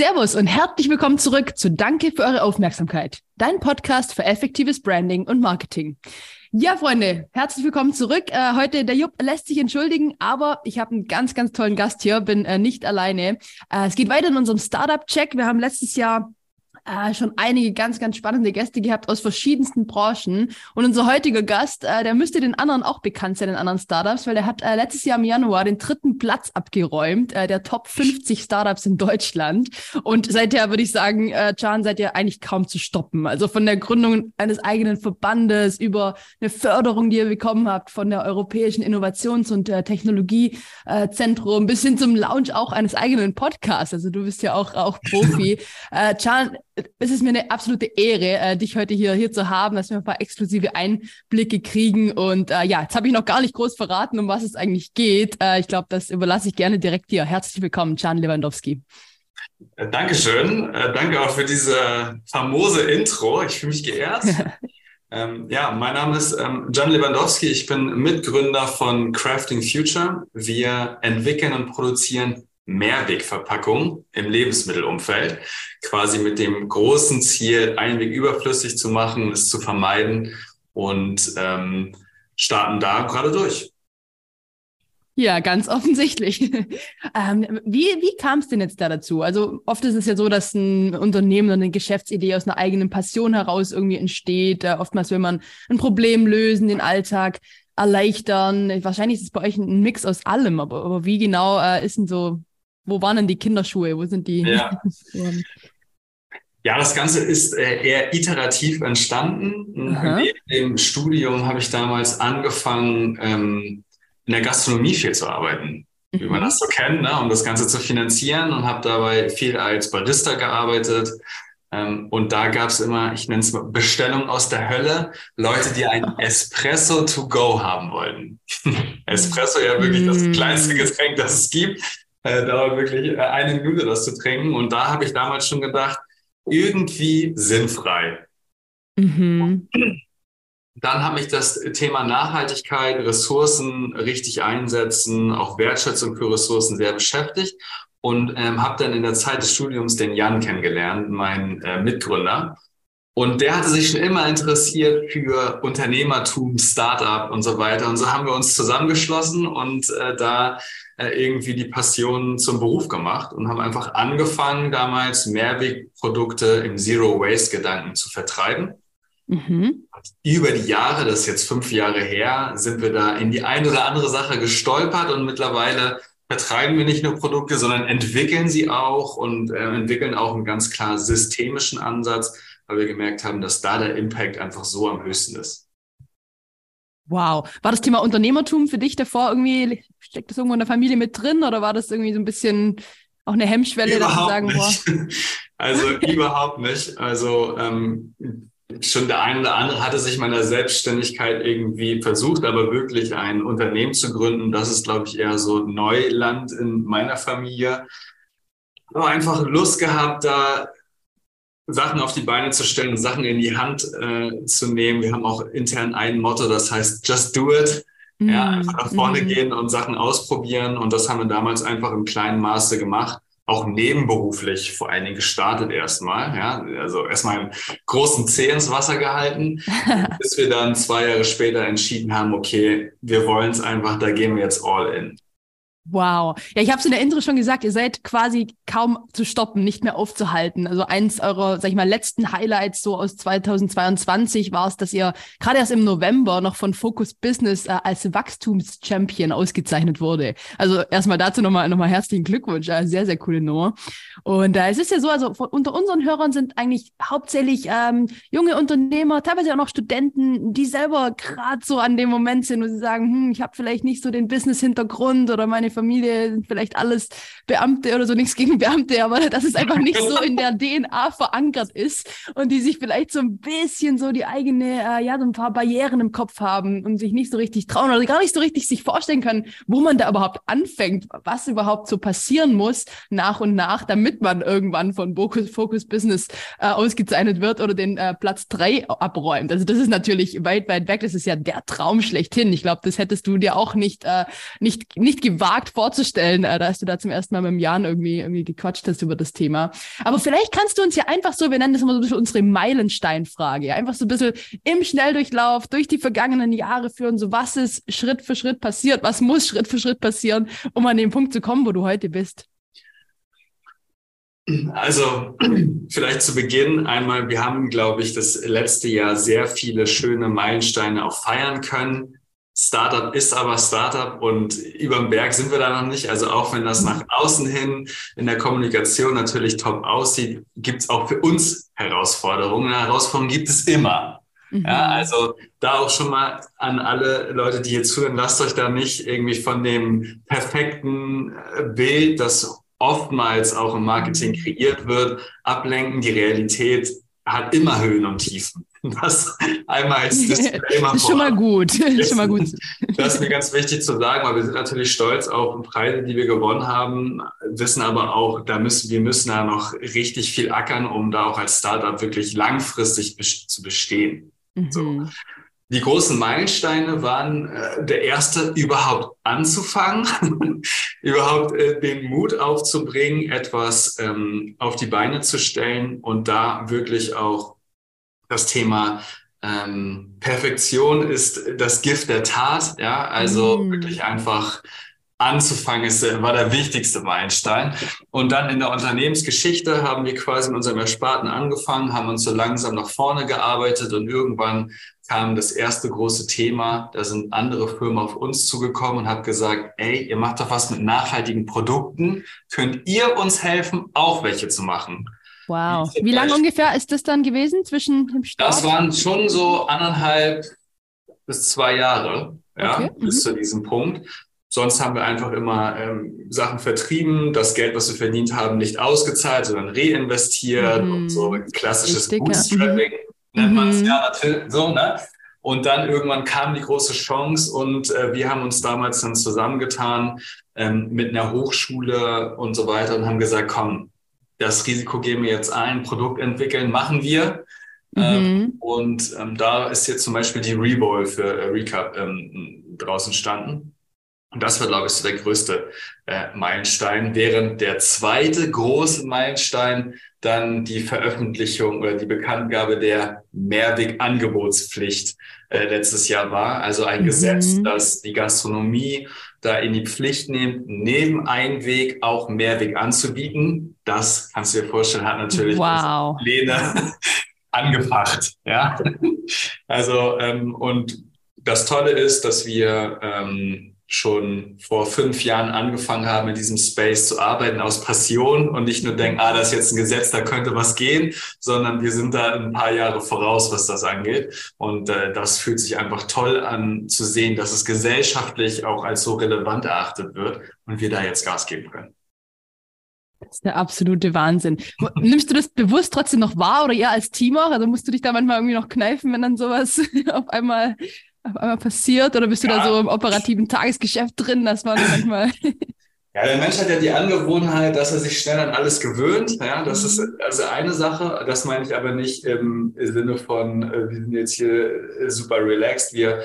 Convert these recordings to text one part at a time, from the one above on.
Servus und herzlich willkommen zurück zu Danke für eure Aufmerksamkeit. Dein Podcast für effektives Branding und Marketing. Ja, Freunde, herzlich willkommen zurück. Äh, heute der Jupp lässt sich entschuldigen, aber ich habe einen ganz, ganz tollen Gast hier, bin äh, nicht alleine. Äh, es geht weiter in unserem Startup-Check. Wir haben letztes Jahr äh, schon einige ganz, ganz spannende Gäste gehabt aus verschiedensten Branchen. Und unser heutiger Gast, äh, der müsste den anderen auch bekannt sein, den anderen Startups, weil der hat äh, letztes Jahr im Januar den dritten Platz abgeräumt, äh, der Top 50 Startups in Deutschland. Und seither würde ich sagen, äh, Can, seid ihr eigentlich kaum zu stoppen. Also von der Gründung eines eigenen Verbandes über eine Förderung, die ihr bekommen habt von der Europäischen Innovations- und äh, Technologiezentrum bis hin zum Launch auch eines eigenen Podcasts. Also du bist ja auch, auch Profi. äh, Can, es ist mir eine absolute Ehre, äh, dich heute hier, hier zu haben, dass wir ein paar exklusive Einblicke kriegen. Und äh, ja, jetzt habe ich noch gar nicht groß verraten, um was es eigentlich geht. Äh, ich glaube, das überlasse ich gerne direkt dir. Herzlich willkommen, Can Lewandowski. Äh, Dankeschön. Äh, danke auch für diese famose Intro. Ich fühle mich geehrt. ähm, ja, mein Name ist ähm, Jan Lewandowski. Ich bin Mitgründer von Crafting Future. Wir entwickeln und produzieren Mehrwegverpackung im Lebensmittelumfeld, quasi mit dem großen Ziel, Einweg überflüssig zu machen, es zu vermeiden und ähm, starten da gerade durch. Ja, ganz offensichtlich. ähm, wie wie kam es denn jetzt da dazu? Also oft ist es ja so, dass ein Unternehmen oder eine Geschäftsidee aus einer eigenen Passion heraus irgendwie entsteht. Äh, oftmals will man ein Problem lösen, den Alltag erleichtern. Wahrscheinlich ist es bei euch ein Mix aus allem, aber, aber wie genau äh, ist denn so wo waren denn die Kinderschuhe? Wo sind die? Ja, ja das Ganze ist äh, eher iterativ entstanden. Aha. Im Studium habe ich damals angefangen, ähm, in der Gastronomie viel zu arbeiten, mhm. wie man mhm. das so kennt, ne, um das Ganze zu finanzieren und habe dabei viel als Barista gearbeitet. Ähm, und da gab es immer, ich nenne es mal Bestellung aus der Hölle, Leute, die ein Espresso to go haben wollten. Espresso ja wirklich das mhm. kleinste Getränk, das es gibt äh, dauert wirklich äh, eine Minute, das zu trinken. Und da habe ich damals schon gedacht, irgendwie sinnfrei. Mhm. Dann habe ich das Thema Nachhaltigkeit, Ressourcen richtig einsetzen, auch Wertschätzung für Ressourcen sehr beschäftigt und ähm, habe dann in der Zeit des Studiums den Jan kennengelernt, meinen äh, Mitgründer. Und der hatte sich schon immer interessiert für Unternehmertum, Startup und so weiter. Und so haben wir uns zusammengeschlossen und äh, da äh, irgendwie die Passion zum Beruf gemacht und haben einfach angefangen, damals Mehrwegprodukte im Zero Waste Gedanken zu vertreiben. Mhm. Über die Jahre, das ist jetzt fünf Jahre her, sind wir da in die eine oder andere Sache gestolpert und mittlerweile vertreiben wir nicht nur Produkte, sondern entwickeln sie auch und äh, entwickeln auch einen ganz klar systemischen Ansatz, weil wir gemerkt haben, dass da der Impact einfach so am höchsten ist. Wow. War das Thema Unternehmertum für dich davor irgendwie, steckt das irgendwo in der Familie mit drin oder war das irgendwie so ein bisschen auch eine Hemmschwelle, überhaupt dass sagen, nicht. boah? Also überhaupt nicht. Also ähm, schon der eine oder andere hatte sich meiner Selbstständigkeit irgendwie versucht, aber wirklich ein Unternehmen zu gründen, das ist, glaube ich, eher so Neuland in meiner Familie. Aber einfach Lust gehabt, da Sachen auf die Beine zu stellen, Sachen in die Hand äh, zu nehmen. Wir haben auch intern ein Motto, das heißt Just Do It. Mm. Ja, einfach nach vorne mm. gehen und Sachen ausprobieren. Und das haben wir damals einfach im kleinen Maße gemacht. Auch nebenberuflich vor allen Dingen gestartet erstmal. Ja, also erstmal einen großen Zeh ins Wasser gehalten, bis wir dann zwei Jahre später entschieden haben, okay, wir wollen es einfach, da gehen wir jetzt all in. Wow. Ja, ich habe es in der Intro schon gesagt, ihr seid quasi kaum zu stoppen, nicht mehr aufzuhalten. Also eins eurer, sag ich mal, letzten Highlights so aus 2022 war es, dass ihr gerade erst im November noch von Focus Business äh, als Wachstumschampion ausgezeichnet wurde. Also erstmal dazu nochmal noch mal herzlichen Glückwunsch. Äh, sehr, sehr coole Nummer. Und äh, es ist ja so, also von, unter unseren Hörern sind eigentlich hauptsächlich ähm, junge Unternehmer, teilweise auch noch Studenten, die selber gerade so an dem Moment sind, wo sie sagen, hm, ich habe vielleicht nicht so den Business-Hintergrund oder meine Familie sind vielleicht alles Beamte oder so, nichts gegen Beamte, aber dass es einfach nicht so in der DNA verankert ist und die sich vielleicht so ein bisschen so die eigene, äh, ja, so ein paar Barrieren im Kopf haben und sich nicht so richtig trauen oder gar nicht so richtig sich vorstellen können, wo man da überhaupt anfängt, was überhaupt so passieren muss nach und nach, damit man irgendwann von Focus, Focus Business äh, ausgezeichnet wird oder den äh, Platz drei abräumt. Also das ist natürlich weit, weit weg. Das ist ja der Traum schlechthin. Ich glaube, das hättest du dir auch nicht, äh, nicht, nicht gewagt, gewagt vorzustellen, äh, dass du da zum ersten Mal mit dem Jan irgendwie, irgendwie gequatscht hast über das Thema. Aber vielleicht kannst du uns ja einfach so, wir nennen das immer so ein bisschen unsere Meilensteinfrage, einfach so ein bisschen im Schnelldurchlauf durch die vergangenen Jahre führen, so was ist Schritt für Schritt passiert, was muss Schritt für Schritt passieren, um an den Punkt zu kommen, wo du heute bist. Also vielleicht zu Beginn einmal, wir haben, glaube ich, das letzte Jahr sehr viele schöne Meilensteine auch feiern können. Startup ist aber Startup und über dem Berg sind wir da noch nicht. Also auch wenn das nach außen hin in der Kommunikation natürlich top aussieht, gibt es auch für uns Herausforderungen. Herausforderungen gibt es immer. Mhm. Ja, also da auch schon mal an alle Leute, die hier zuhören, lasst euch da nicht irgendwie von dem perfekten Bild, das oftmals auch im Marketing kreiert wird, ablenken. Die Realität hat immer Höhen und Tiefen. Das einmal als Disclaimer. ist schon mal gut. Schon mal gut. Das ist mir ganz wichtig zu sagen, weil wir sind natürlich stolz auf Preise, die wir gewonnen haben, wissen aber auch, da müssen, wir müssen da noch richtig viel ackern, um da auch als Startup wirklich langfristig zu bestehen. Mhm. So. Die großen Meilensteine waren äh, der erste, überhaupt anzufangen, überhaupt äh, den Mut aufzubringen, etwas ähm, auf die Beine zu stellen und da wirklich auch das Thema ähm, Perfektion ist das Gift der Tat, ja, also mm. wirklich einfach anzufangen ist, war der wichtigste Meilenstein. Und dann in der Unternehmensgeschichte haben wir quasi in unserem Ersparten angefangen, haben uns so langsam nach vorne gearbeitet und irgendwann kam das erste große Thema. Da sind andere Firmen auf uns zugekommen und haben gesagt, ey, ihr macht doch was mit nachhaltigen Produkten. Könnt ihr uns helfen, auch welche zu machen? Wow. Wie lange ungefähr ist das dann gewesen zwischen dem Start? Das waren schon so anderthalb bis zwei Jahre, ja, okay. bis mhm. zu diesem Punkt. Sonst haben wir einfach immer ähm, Sachen vertrieben, das Geld, was wir verdient haben, nicht ausgezahlt, sondern reinvestiert mhm. und so klassisches Bootstrapping mhm. nennt man es ja natürlich so, ne? Und dann irgendwann kam die große Chance und äh, wir haben uns damals dann zusammengetan ähm, mit einer Hochschule und so weiter und haben gesagt, komm, das Risiko gehen wir jetzt ein, Produkt entwickeln, machen wir. Mhm. Ähm, und ähm, da ist jetzt zum Beispiel die Reball für äh, Recap ähm, draußen standen. Und das war, glaube ich, so der größte äh, Meilenstein, während der zweite große Meilenstein dann die Veröffentlichung oder die Bekanntgabe der Mehrwegangebotspflicht äh, letztes Jahr war. Also ein mhm. Gesetz, das die Gastronomie da in die Pflicht nimmt, neben Einweg auch Mehrweg anzubieten. Das kannst du dir vorstellen, hat natürlich wow. Lene angefacht. Ja, also ähm, und das Tolle ist, dass wir ähm, schon vor fünf Jahren angefangen haben, in diesem Space zu arbeiten aus Passion und nicht nur denken, ah, das ist jetzt ein Gesetz, da könnte was gehen, sondern wir sind da ein paar Jahre voraus, was das angeht. Und äh, das fühlt sich einfach toll an zu sehen, dass es gesellschaftlich auch als so relevant erachtet wird und wir da jetzt Gas geben können. Das ist der absolute Wahnsinn. Nimmst du das bewusst trotzdem noch wahr oder eher als Team auch? Also musst du dich da manchmal irgendwie noch kneifen, wenn dann sowas auf einmal auf einmal passiert? Oder bist du ja. da so im operativen Tagesgeschäft drin, dass man manchmal. Ja, der Mensch hat ja die Angewohnheit, dass er sich schnell an alles gewöhnt. Ja, das ist mhm. also eine Sache. Das meine ich aber nicht im Sinne von, äh, wir sind jetzt hier äh, super relaxed. Wir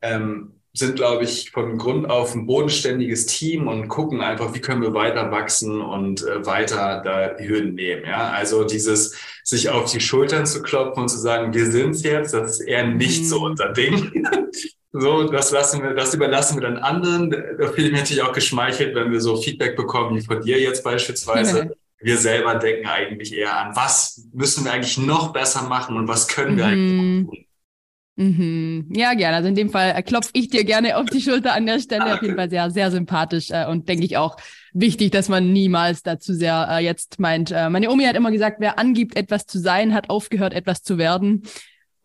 ähm, sind, glaube ich, von Grund auf ein bodenständiges Team und gucken einfach, wie können wir weiter wachsen und äh, weiter da Hürden nehmen. Ja, also dieses sich auf die Schultern zu klopfen und zu sagen, wir sind's jetzt, das ist eher nicht mhm. so unser Ding. so, das lassen wir, das überlassen wir dann anderen. Da fühle ich mich natürlich auch geschmeichelt, wenn wir so Feedback bekommen, wie von dir jetzt beispielsweise. Mhm. Wir selber denken eigentlich eher an, was müssen wir eigentlich noch besser machen und was können wir mhm. eigentlich tun. Mhm. Ja, gerne. Also in dem Fall äh, klopfe ich dir gerne auf die Schulter an der Stelle. Auf jeden Fall sehr, sehr sympathisch äh, und denke ich auch wichtig, dass man niemals dazu sehr äh, jetzt meint. Äh, meine Omi hat immer gesagt, wer angibt, etwas zu sein, hat aufgehört, etwas zu werden.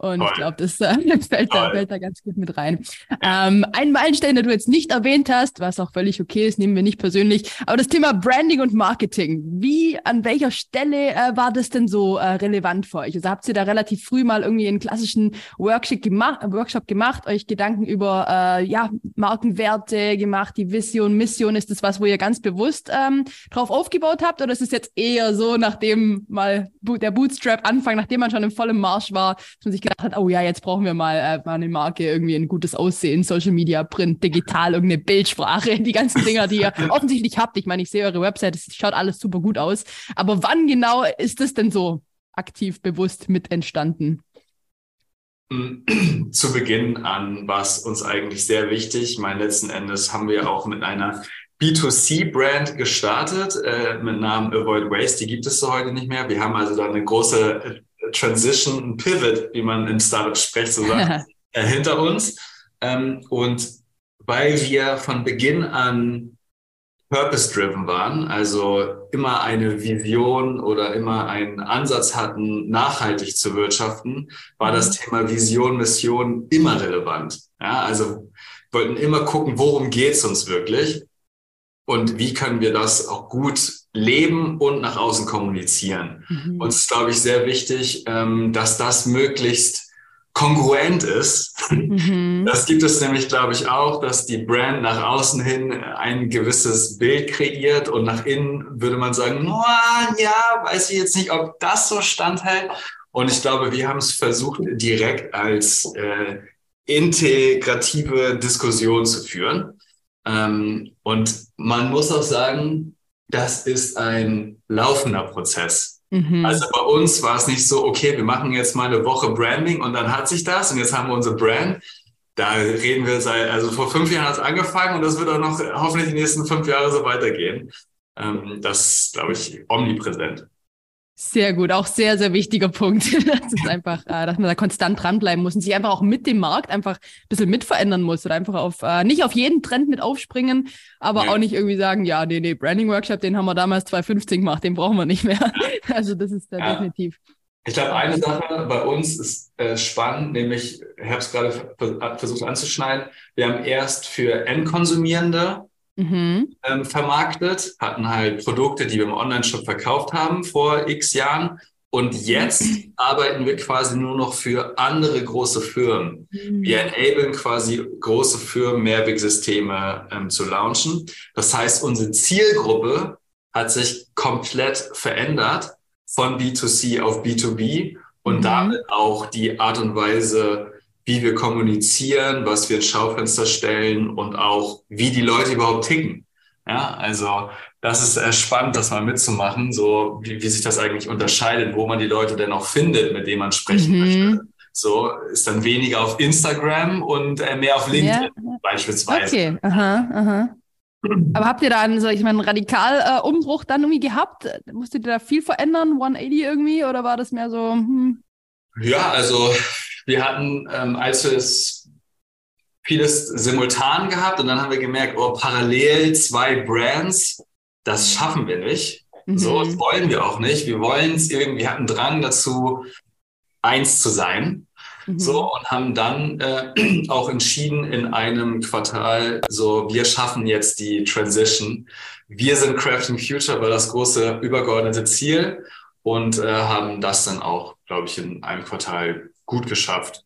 Und Toll. ich glaube, das, äh, fällt, da, fällt, da, ganz gut mit rein. Ähm, ein Meilenstein, den du jetzt nicht erwähnt hast, was auch völlig okay ist, nehmen wir nicht persönlich, aber das Thema Branding und Marketing. Wie, an welcher Stelle äh, war das denn so äh, relevant für euch? Also habt ihr da relativ früh mal irgendwie einen klassischen Workshop gemacht, Workshop gemacht euch Gedanken über äh, ja, Markenwerte gemacht, die Vision, Mission? Ist das was, wo ihr ganz bewusst ähm, drauf aufgebaut habt? Oder ist es jetzt eher so, nachdem mal der Bootstrap anfang, nachdem man schon im vollen Marsch war, dass man sich gedacht hat, oh ja, jetzt brauchen wir mal, äh, mal eine Marke, irgendwie ein gutes Aussehen, Social Media, Print, digital, irgendeine Bildsprache, die ganzen Dinger, die ihr offensichtlich habt. Ich meine, ich sehe eure Website, es schaut alles super gut aus. Aber wann genau ist das denn so aktiv bewusst mit entstanden? Zu Beginn an war es uns eigentlich sehr wichtig. Mein letzten Endes haben wir auch mit einer B2C-Brand gestartet äh, mit Namen Avoid Waste. Die gibt es so heute nicht mehr. Wir haben also da eine große Transition, ein Pivot, wie man in Startups spricht, so sagt, äh, hinter uns. Ähm, und weil wir von Beginn an purpose-driven waren, also immer eine Vision oder immer einen Ansatz hatten, nachhaltig zu wirtschaften, war das mhm. Thema Vision, Mission immer relevant. Ja, also wollten immer gucken, worum geht's uns wirklich und wie können wir das auch gut leben und nach außen kommunizieren. Mhm. Uns ist, glaube ich, sehr wichtig, ähm, dass das möglichst kongruent ist. Mhm. Das gibt es nämlich, glaube ich, auch, dass die Brand nach außen hin ein gewisses Bild kreiert und nach innen würde man sagen, ja, weiß ich jetzt nicht, ob das so standhält. Und ich glaube, wir haben es versucht, direkt als äh, integrative Diskussion zu führen. Ähm, und man muss auch sagen, das ist ein laufender Prozess. Mhm. Also bei uns war es nicht so, okay, wir machen jetzt mal eine Woche Branding und dann hat sich das und jetzt haben wir unsere Brand. Da reden wir seit, also vor fünf Jahren hat es angefangen und das wird auch noch hoffentlich die nächsten fünf Jahre so weitergehen. Ähm, das glaube ich, omnipräsent. Sehr gut, auch sehr, sehr wichtiger Punkt. Das ist einfach, äh, dass man da konstant dranbleiben muss und sich einfach auch mit dem Markt einfach ein bisschen mitverändern muss oder einfach auf, äh, nicht auf jeden Trend mit aufspringen, aber ja. auch nicht irgendwie sagen, ja, nee, nee, Branding Workshop, den haben wir damals 2015 gemacht, den brauchen wir nicht mehr. Also das ist da ja. definitiv. Ich glaube, eine Sache bei uns ist äh, spannend, nämlich, ich habe es gerade versucht anzuschneiden, wir haben erst für Endkonsumierende mhm. ähm, vermarktet, hatten halt Produkte, die wir im Online-Shop verkauft haben vor x Jahren. Und jetzt arbeiten wir quasi nur noch für andere große Firmen. Mhm. Wir enablen quasi große Firmen, Mehrwegsysteme ähm, zu launchen. Das heißt, unsere Zielgruppe hat sich komplett verändert von B2C auf B2B und mhm. damit auch die Art und Weise, wie wir kommunizieren, was wir ins Schaufenster stellen und auch, wie die Leute überhaupt ticken. Ja, also das ist äh, spannend, das mal mitzumachen, so wie, wie sich das eigentlich unterscheidet, wo man die Leute denn auch findet, mit denen man sprechen mhm. möchte. So ist dann weniger auf Instagram und äh, mehr auf LinkedIn ja. beispielsweise. Okay, aha, aha. Aber habt ihr da einen, sag ich mal, einen Radikalumbruch äh, dann irgendwie gehabt? Musstet ihr da viel verändern, 180 irgendwie, oder war das mehr so? Hm? Ja, also wir hatten, ähm, als wir es vieles simultan gehabt und dann haben wir gemerkt, oh, parallel zwei Brands, das schaffen wir nicht. Mhm. So, das wollen wir auch nicht. Wir wollen es irgendwie, wir hatten Drang dazu, eins zu sein. Mhm. So, und haben dann äh, auch entschieden in einem Quartal, so, wir schaffen jetzt die Transition. Wir sind Crafting Future, war das große übergeordnete Ziel und äh, haben das dann auch, glaube ich, in einem Quartal gut geschafft.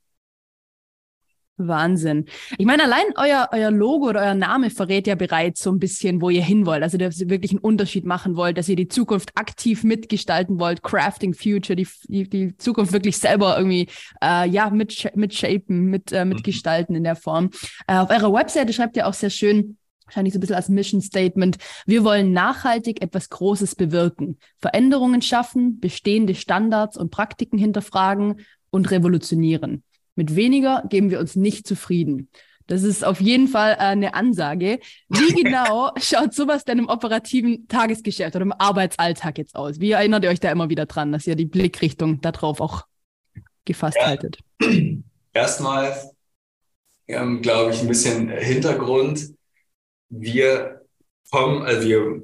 Wahnsinn. Ich meine, allein euer, euer Logo oder euer Name verrät ja bereits so ein bisschen, wo ihr hin wollt. Also, dass ihr wirklich einen Unterschied machen wollt, dass ihr die Zukunft aktiv mitgestalten wollt, Crafting Future, die, die, die Zukunft wirklich selber irgendwie, äh, ja, mit, mit shapen, mit, äh, mitgestalten in der Form. Äh, auf eurer Webseite schreibt ihr auch sehr schön, wahrscheinlich so ein bisschen als Mission Statement. Wir wollen nachhaltig etwas Großes bewirken, Veränderungen schaffen, bestehende Standards und Praktiken hinterfragen und revolutionieren. Mit weniger geben wir uns nicht zufrieden. Das ist auf jeden Fall äh, eine Ansage. Wie genau schaut sowas denn im operativen Tagesgeschäft oder im Arbeitsalltag jetzt aus? Wie erinnert ihr euch da immer wieder dran, dass ihr die Blickrichtung darauf auch gefasst ja. haltet? Erstmal, ähm, glaube ich, ein bisschen Hintergrund. Wir kommen, also wir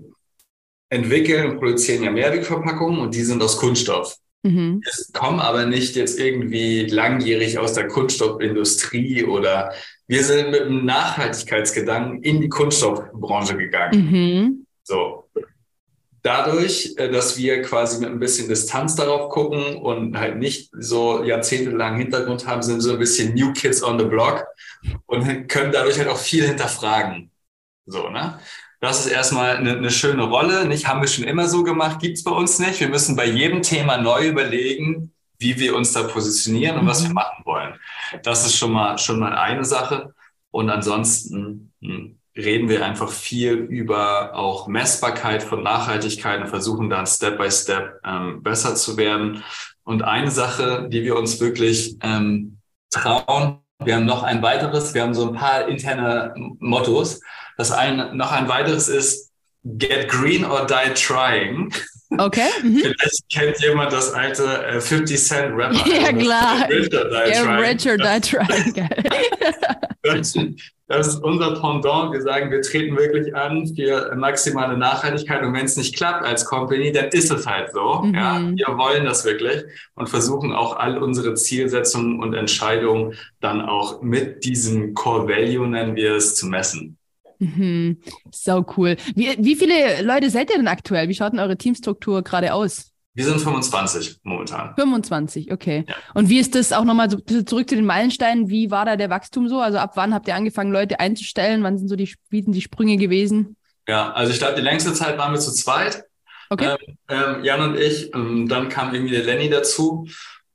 entwickeln und produzieren ja Mehrwegverpackungen und die sind aus Kunststoff. Mhm. Es kommen aber nicht jetzt irgendwie langjährig aus der Kunststoffindustrie oder wir sind mit einem Nachhaltigkeitsgedanken in die Kunststoffbranche gegangen. Mhm. So. Dadurch, äh, dass wir quasi mit ein bisschen Distanz darauf gucken und halt nicht so jahrzehntelang Hintergrund haben, sind so ein bisschen New Kids on the Block und können dadurch halt auch viel hinterfragen. So, ne? Das ist erstmal eine, eine schöne Rolle. Nicht haben wir schon immer so gemacht, gibt's bei uns nicht. Wir müssen bei jedem Thema neu überlegen, wie wir uns da positionieren und was wir mhm. machen wollen. Das ist schon mal, schon mal eine Sache. Und ansonsten hm, reden wir einfach viel über auch Messbarkeit von Nachhaltigkeit und versuchen dann Step by Step ähm, besser zu werden. Und eine Sache, die wir uns wirklich ähm, trauen, wir haben noch ein weiteres, wir haben so ein paar interne Mottos. Das ein, noch ein weiteres ist Get Green or Die Trying. Okay. Mhm. Vielleicht kennt jemand das alte äh, 50 Cent Rapper. Ja, klar. Get Rich or Die Trying. das, das ist unser Pendant. Wir sagen, wir treten wirklich an für maximale Nachhaltigkeit. Und wenn es nicht klappt als Company, dann ist es halt so. Mhm. Ja, wir wollen das wirklich und versuchen auch all unsere Zielsetzungen und Entscheidungen dann auch mit diesem Core Value, nennen wir es, zu messen. Mhm. So cool. Wie, wie viele Leute seid ihr denn aktuell? Wie schaut denn eure Teamstruktur gerade aus? Wir sind 25 momentan. 25, okay. Ja. Und wie ist das auch nochmal so zurück zu den Meilensteinen? Wie war da der Wachstum so? Also ab wann habt ihr angefangen, Leute einzustellen? Wann sind so die, wie sind die Sprünge gewesen? Ja, also ich glaube, die längste Zeit waren wir zu zweit. Okay. Ähm, ähm, Jan und ich. Ähm, dann kam irgendwie der Lenny dazu.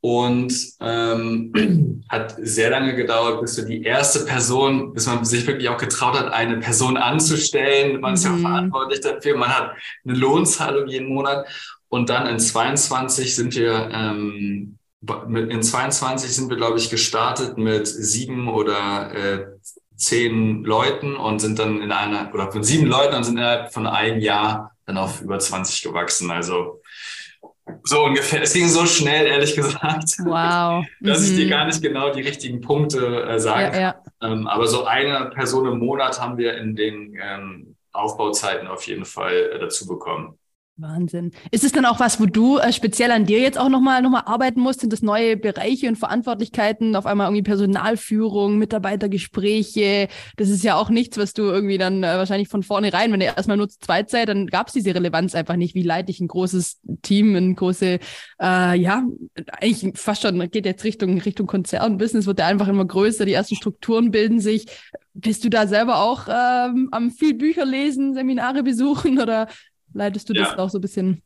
Und ähm, hat sehr lange gedauert, bis so die erste Person, bis man sich wirklich auch getraut hat, eine Person anzustellen. Man ist ja auch mhm. verantwortlich dafür. Man hat eine Lohnzahlung jeden Monat. Und dann in 22 sind wir, ähm, in 22 sind wir, glaube ich, gestartet mit sieben oder äh, zehn Leuten und sind dann in einer, oder von sieben Leuten und sind innerhalb von einem Jahr dann auf über 20 gewachsen. Also so ungefähr. Es ging so schnell, ehrlich gesagt. Wow. dass mhm. ich dir mhm. gar nicht genau die richtigen Punkte äh, sagen. Ja, ja. ähm, aber so eine Person im Monat haben wir in den ähm, Aufbauzeiten auf jeden Fall äh, dazu bekommen. Wahnsinn. Ist es dann auch was, wo du äh, speziell an dir jetzt auch nochmal noch mal arbeiten musst? Sind das neue Bereiche und Verantwortlichkeiten? Auf einmal irgendwie Personalführung, Mitarbeitergespräche? Das ist ja auch nichts, was du irgendwie dann äh, wahrscheinlich von vornherein, wenn ihr erstmal nur zu zweit seid, dann gab es diese Relevanz einfach nicht. Wie leite ich ein großes Team, ein große, äh, ja, eigentlich fast schon, geht jetzt Richtung, Richtung Konzernbusiness, wird ja einfach immer größer, die ersten Strukturen bilden sich. Bist du da selber auch ähm, am viel Bücher lesen, Seminare besuchen oder leitest du ja. das auch so ein bisschen?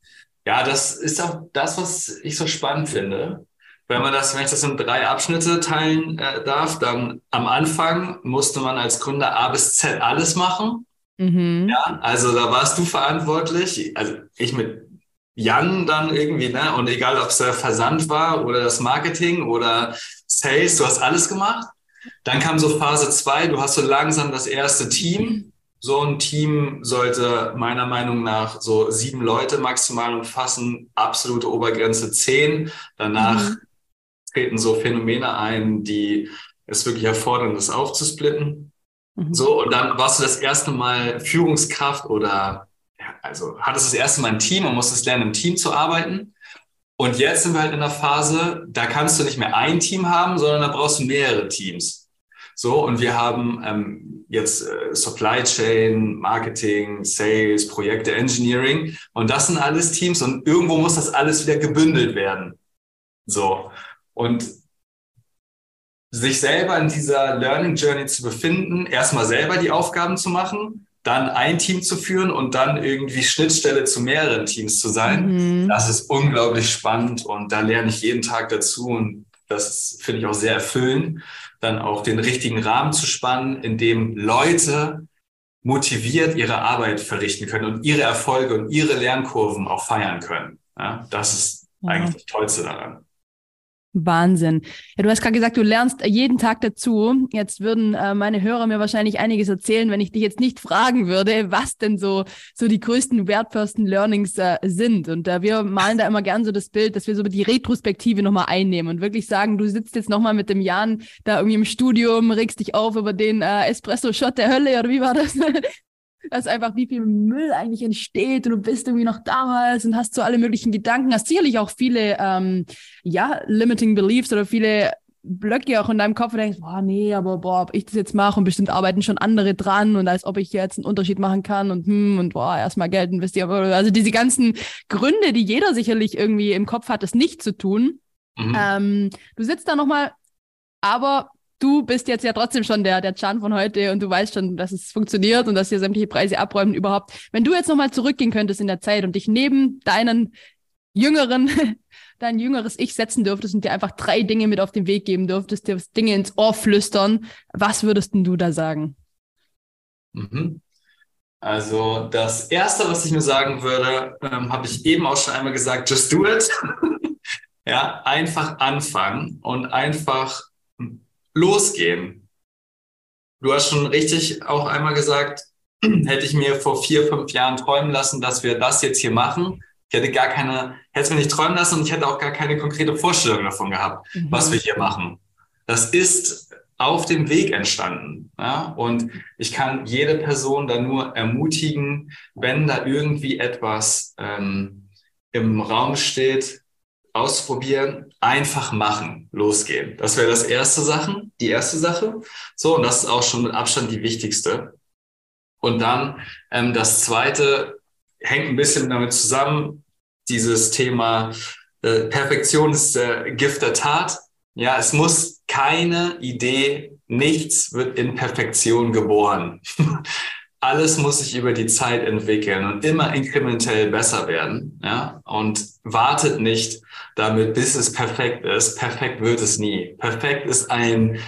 Ja, das ist auch das, was ich so spannend finde. Wenn man das, wenn ich das in drei Abschnitte teilen äh, darf, dann am Anfang musste man als Gründer A bis Z alles machen. Mhm. Ja, also da warst du verantwortlich. Also ich mit Jan dann irgendwie, ne? Und egal, ob es der Versand war oder das Marketing oder Sales, du hast alles gemacht. Dann kam so Phase zwei, du hast so langsam das erste Team. So ein Team sollte meiner Meinung nach so sieben Leute maximal umfassen, absolute Obergrenze zehn. Danach mhm. treten so Phänomene ein, die es wirklich erfordern, das aufzusplitten. Mhm. So, und dann warst du das erste Mal Führungskraft oder ja, also hattest das erste Mal ein Team und musstest lernen, im Team zu arbeiten. Und jetzt sind wir halt in der Phase, da kannst du nicht mehr ein Team haben, sondern da brauchst du mehrere Teams. So, und wir haben ähm, jetzt äh, Supply Chain, Marketing, Sales, Projekte, Engineering. Und das sind alles Teams und irgendwo muss das alles wieder gebündelt werden. So. Und sich selber in dieser Learning Journey zu befinden, erstmal selber die Aufgaben zu machen, dann ein Team zu führen und dann irgendwie Schnittstelle zu mehreren Teams zu sein, mhm. das ist unglaublich spannend und da lerne ich jeden Tag dazu und das finde ich auch sehr erfüllend dann auch den richtigen Rahmen zu spannen, in dem Leute motiviert ihre Arbeit verrichten können und ihre Erfolge und ihre Lernkurven auch feiern können. Ja, das ist ja. eigentlich das Tollste daran. Wahnsinn. Ja, du hast gerade gesagt, du lernst jeden Tag dazu. Jetzt würden äh, meine Hörer mir wahrscheinlich einiges erzählen, wenn ich dich jetzt nicht fragen würde, was denn so, so die größten, wertvollsten Learnings äh, sind. Und äh, wir malen da immer gern so das Bild, dass wir so die Retrospektive nochmal einnehmen und wirklich sagen, du sitzt jetzt nochmal mit dem Jan da irgendwie im Studium, regst dich auf über den äh, Espresso-Shot der Hölle oder wie war das? Dass einfach wie viel Müll eigentlich entsteht und du bist irgendwie noch damals und hast so alle möglichen Gedanken, hast sicherlich auch viele, ähm, ja, limiting beliefs oder viele Blöcke auch in deinem Kopf und denkst, boah, nee, aber boah, ob ich das jetzt mache und bestimmt arbeiten schon andere dran und als ob ich jetzt einen Unterschied machen kann und hm und boah, erstmal Geld investieren. Also diese ganzen Gründe, die jeder sicherlich irgendwie im Kopf hat, es nicht zu tun. Mhm. Ähm, du sitzt da nochmal, aber du bist jetzt ja trotzdem schon der, der Chan von heute und du weißt schon, dass es funktioniert und dass ihr sämtliche Preise abräumen überhaupt. Wenn du jetzt nochmal zurückgehen könntest in der Zeit und dich neben deinen jüngeren, dein jüngeres Ich setzen dürftest und dir einfach drei Dinge mit auf den Weg geben dürftest, dir Dinge ins Ohr flüstern, was würdest denn du da sagen? Mhm. Also das Erste, was ich mir sagen würde, ähm, habe ich eben auch schon einmal gesagt, just do it. ja, einfach anfangen und einfach losgehen. Du hast schon richtig auch einmal gesagt, hätte ich mir vor vier, fünf Jahren träumen lassen, dass wir das jetzt hier machen. Ich hätte gar keine, hätte es mir nicht träumen lassen und ich hätte auch gar keine konkrete Vorstellung davon gehabt, mhm. was wir hier machen. Das ist auf dem Weg entstanden. Ja? Und ich kann jede Person da nur ermutigen, wenn da irgendwie etwas ähm, im Raum steht, ausprobieren, einfach machen, losgehen. Das wäre das erste Sachen, die erste Sache. So, und das ist auch schon mit Abstand die wichtigste. Und dann ähm, das zweite hängt ein bisschen damit zusammen, dieses Thema äh, Perfektion ist äh, Gift der Tat. Ja, es muss keine Idee, nichts wird in Perfektion geboren. Alles muss sich über die Zeit entwickeln und immer inkrementell besser werden. Ja, und wartet nicht damit, bis es perfekt ist. Perfekt wird es nie. Perfekt ist ein,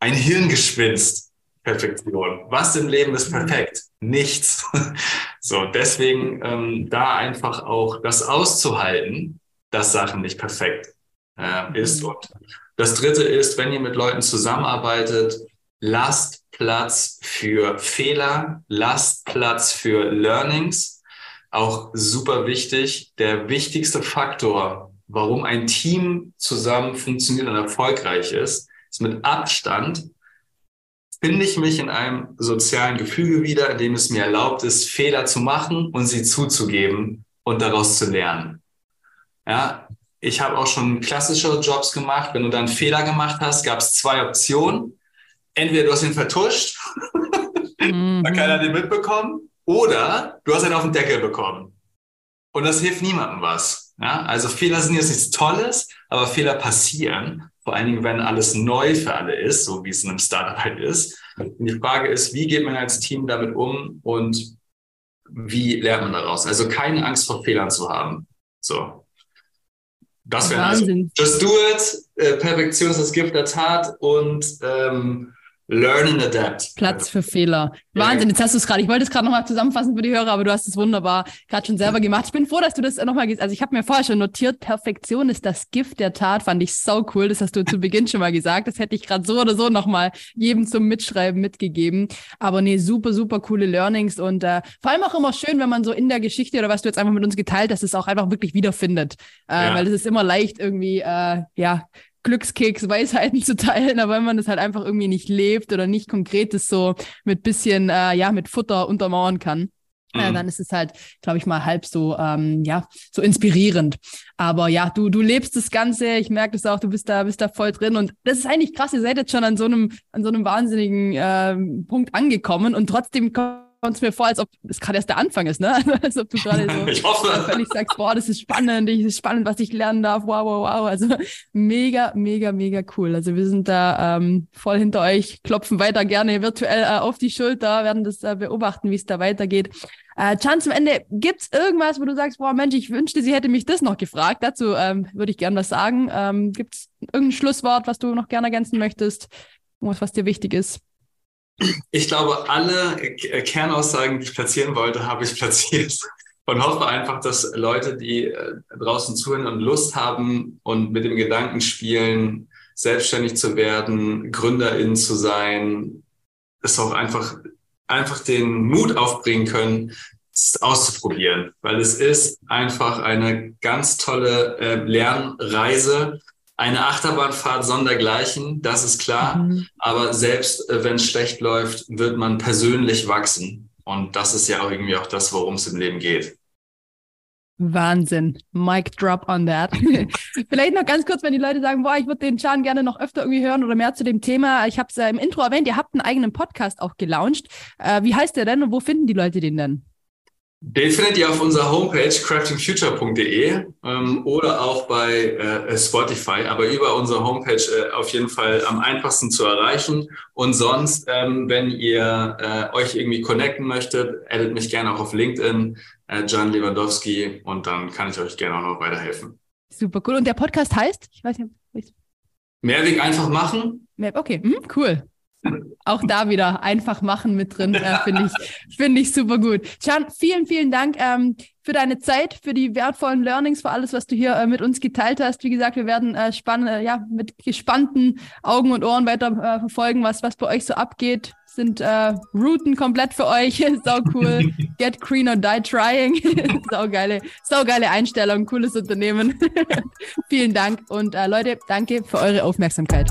ein Hirngespinst. Perfektion. Was im Leben ist perfekt? Nichts. So, deswegen ähm, da einfach auch das auszuhalten, dass Sachen nicht perfekt äh, ist. Mhm. Und das Dritte ist, wenn ihr mit Leuten zusammenarbeitet, lasst Platz für Fehler, lasst Platz für Learnings. Auch super wichtig. Der wichtigste Faktor, warum ein Team zusammen funktioniert und erfolgreich ist, ist mit Abstand finde ich mich in einem sozialen Gefüge wieder, in dem es mir erlaubt ist, Fehler zu machen und sie zuzugeben und daraus zu lernen. Ja, ich habe auch schon klassische Jobs gemacht. Wenn du dann Fehler gemacht hast, gab es zwei Optionen. Entweder du hast ihn vertuscht, mhm. weil keiner den mitbekommen, oder du hast ihn auf den Deckel bekommen. Und das hilft niemandem was. Ja, also Fehler sind jetzt nichts Tolles, aber Fehler passieren. Vor allen Dingen, wenn alles neu für alle ist, so wie es in einem Startup halt ist. Und die Frage ist, wie geht man als Team damit um und wie lernt man daraus? Also keine Angst vor Fehlern zu haben. So. Das wäre also, just do it, äh, Perfektion ist das Gift der Tat und ähm, Learn and adapt. Platz für Fehler. Wahnsinn, jetzt hast du es gerade. Ich wollte es gerade nochmal zusammenfassen für die Hörer, aber du hast es wunderbar gerade schon selber gemacht. Ich bin froh, dass du das nochmal gehst. Also ich habe mir vorher schon notiert, Perfektion ist das Gift der Tat. Fand ich so cool. Das hast du zu Beginn schon mal gesagt. Das hätte ich gerade so oder so nochmal jedem zum Mitschreiben mitgegeben. Aber nee, super, super coole Learnings und äh, vor allem auch immer schön, wenn man so in der Geschichte oder was du jetzt einfach mit uns geteilt hast, es auch einfach wirklich wiederfindet. Äh, ja. Weil es ist immer leicht irgendwie, äh, ja, Glückskeks, Weisheiten zu teilen, aber wenn man das halt einfach irgendwie nicht lebt oder nicht konkretes so mit bisschen, äh, ja, mit Futter untermauern kann. Äh, mhm. Äh, dann ist es halt, glaube ich mal, halb so, ähm, ja, so inspirierend. Aber ja, du, du lebst das Ganze. Ich merke das auch. Du bist da, bist da voll drin. Und das ist eigentlich krass. Ihr seid jetzt schon an so einem, an so einem wahnsinnigen ähm, Punkt angekommen und trotzdem kommt kommt es mir vor, als ob es gerade erst der Anfang ist, ne? als ob du gerade so ich hoffe. völlig sagst, boah, das ist spannend, das ist spannend, was ich lernen darf, wow, wow, wow. Also mega, mega, mega cool. Also wir sind da ähm, voll hinter euch, klopfen weiter gerne virtuell äh, auf die Schulter, werden das äh, beobachten, wie es da weitergeht. Äh, Chan, zum Ende, gibt's irgendwas, wo du sagst, boah, Mensch, ich wünschte, sie hätte mich das noch gefragt. Dazu ähm, würde ich gerne was sagen. Ähm, gibt's irgendein Schlusswort, was du noch gerne ergänzen möchtest? Irgendwas, was dir wichtig ist? Ich glaube, alle Kernaussagen, die ich platzieren wollte, habe ich platziert. Und hoffe einfach, dass Leute, die äh, draußen zuhören und Lust haben und mit dem Gedanken spielen, selbstständig zu werden, Gründerin zu sein, es auch einfach, einfach den Mut aufbringen können, es auszuprobieren. Weil es ist einfach eine ganz tolle äh, Lernreise eine Achterbahnfahrt sondergleichen, das ist klar. Mhm. Aber selbst äh, wenn es schlecht läuft, wird man persönlich wachsen. Und das ist ja auch irgendwie auch das, worum es im Leben geht. Wahnsinn. Mic drop on that. Vielleicht noch ganz kurz, wenn die Leute sagen, boah, ich würde den Chan gerne noch öfter irgendwie hören oder mehr zu dem Thema. Ich habe es äh, im Intro erwähnt, ihr habt einen eigenen Podcast auch gelauncht. Äh, wie heißt der denn und wo finden die Leute den denn? Den findet ihr auf unserer Homepage craftingfuture.de ähm, oder auch bei äh, Spotify, aber über unsere Homepage äh, auf jeden Fall am einfachsten zu erreichen. Und sonst, ähm, wenn ihr äh, euch irgendwie connecten möchtet, addet mich gerne auch auf LinkedIn, äh, John Lewandowski, und dann kann ich euch gerne auch noch weiterhelfen. Super cool. Und der Podcast heißt? Ich weiß nicht. Mehrweg einfach machen. Okay, hm, cool. Auch da wieder einfach machen mit drin, äh, finde ich, finde ich super gut. Can, vielen, vielen Dank ähm, für deine Zeit, für die wertvollen Learnings, für alles, was du hier äh, mit uns geteilt hast. Wie gesagt, wir werden äh, spann äh, ja, mit gespannten Augen und Ohren weiter äh, verfolgen, was, was bei euch so abgeht. Sind äh, Routen komplett für euch. sau cool. Get green or die trying. sau geile, sau geile Einstellung, cooles Unternehmen. vielen Dank und äh, Leute, danke für eure Aufmerksamkeit.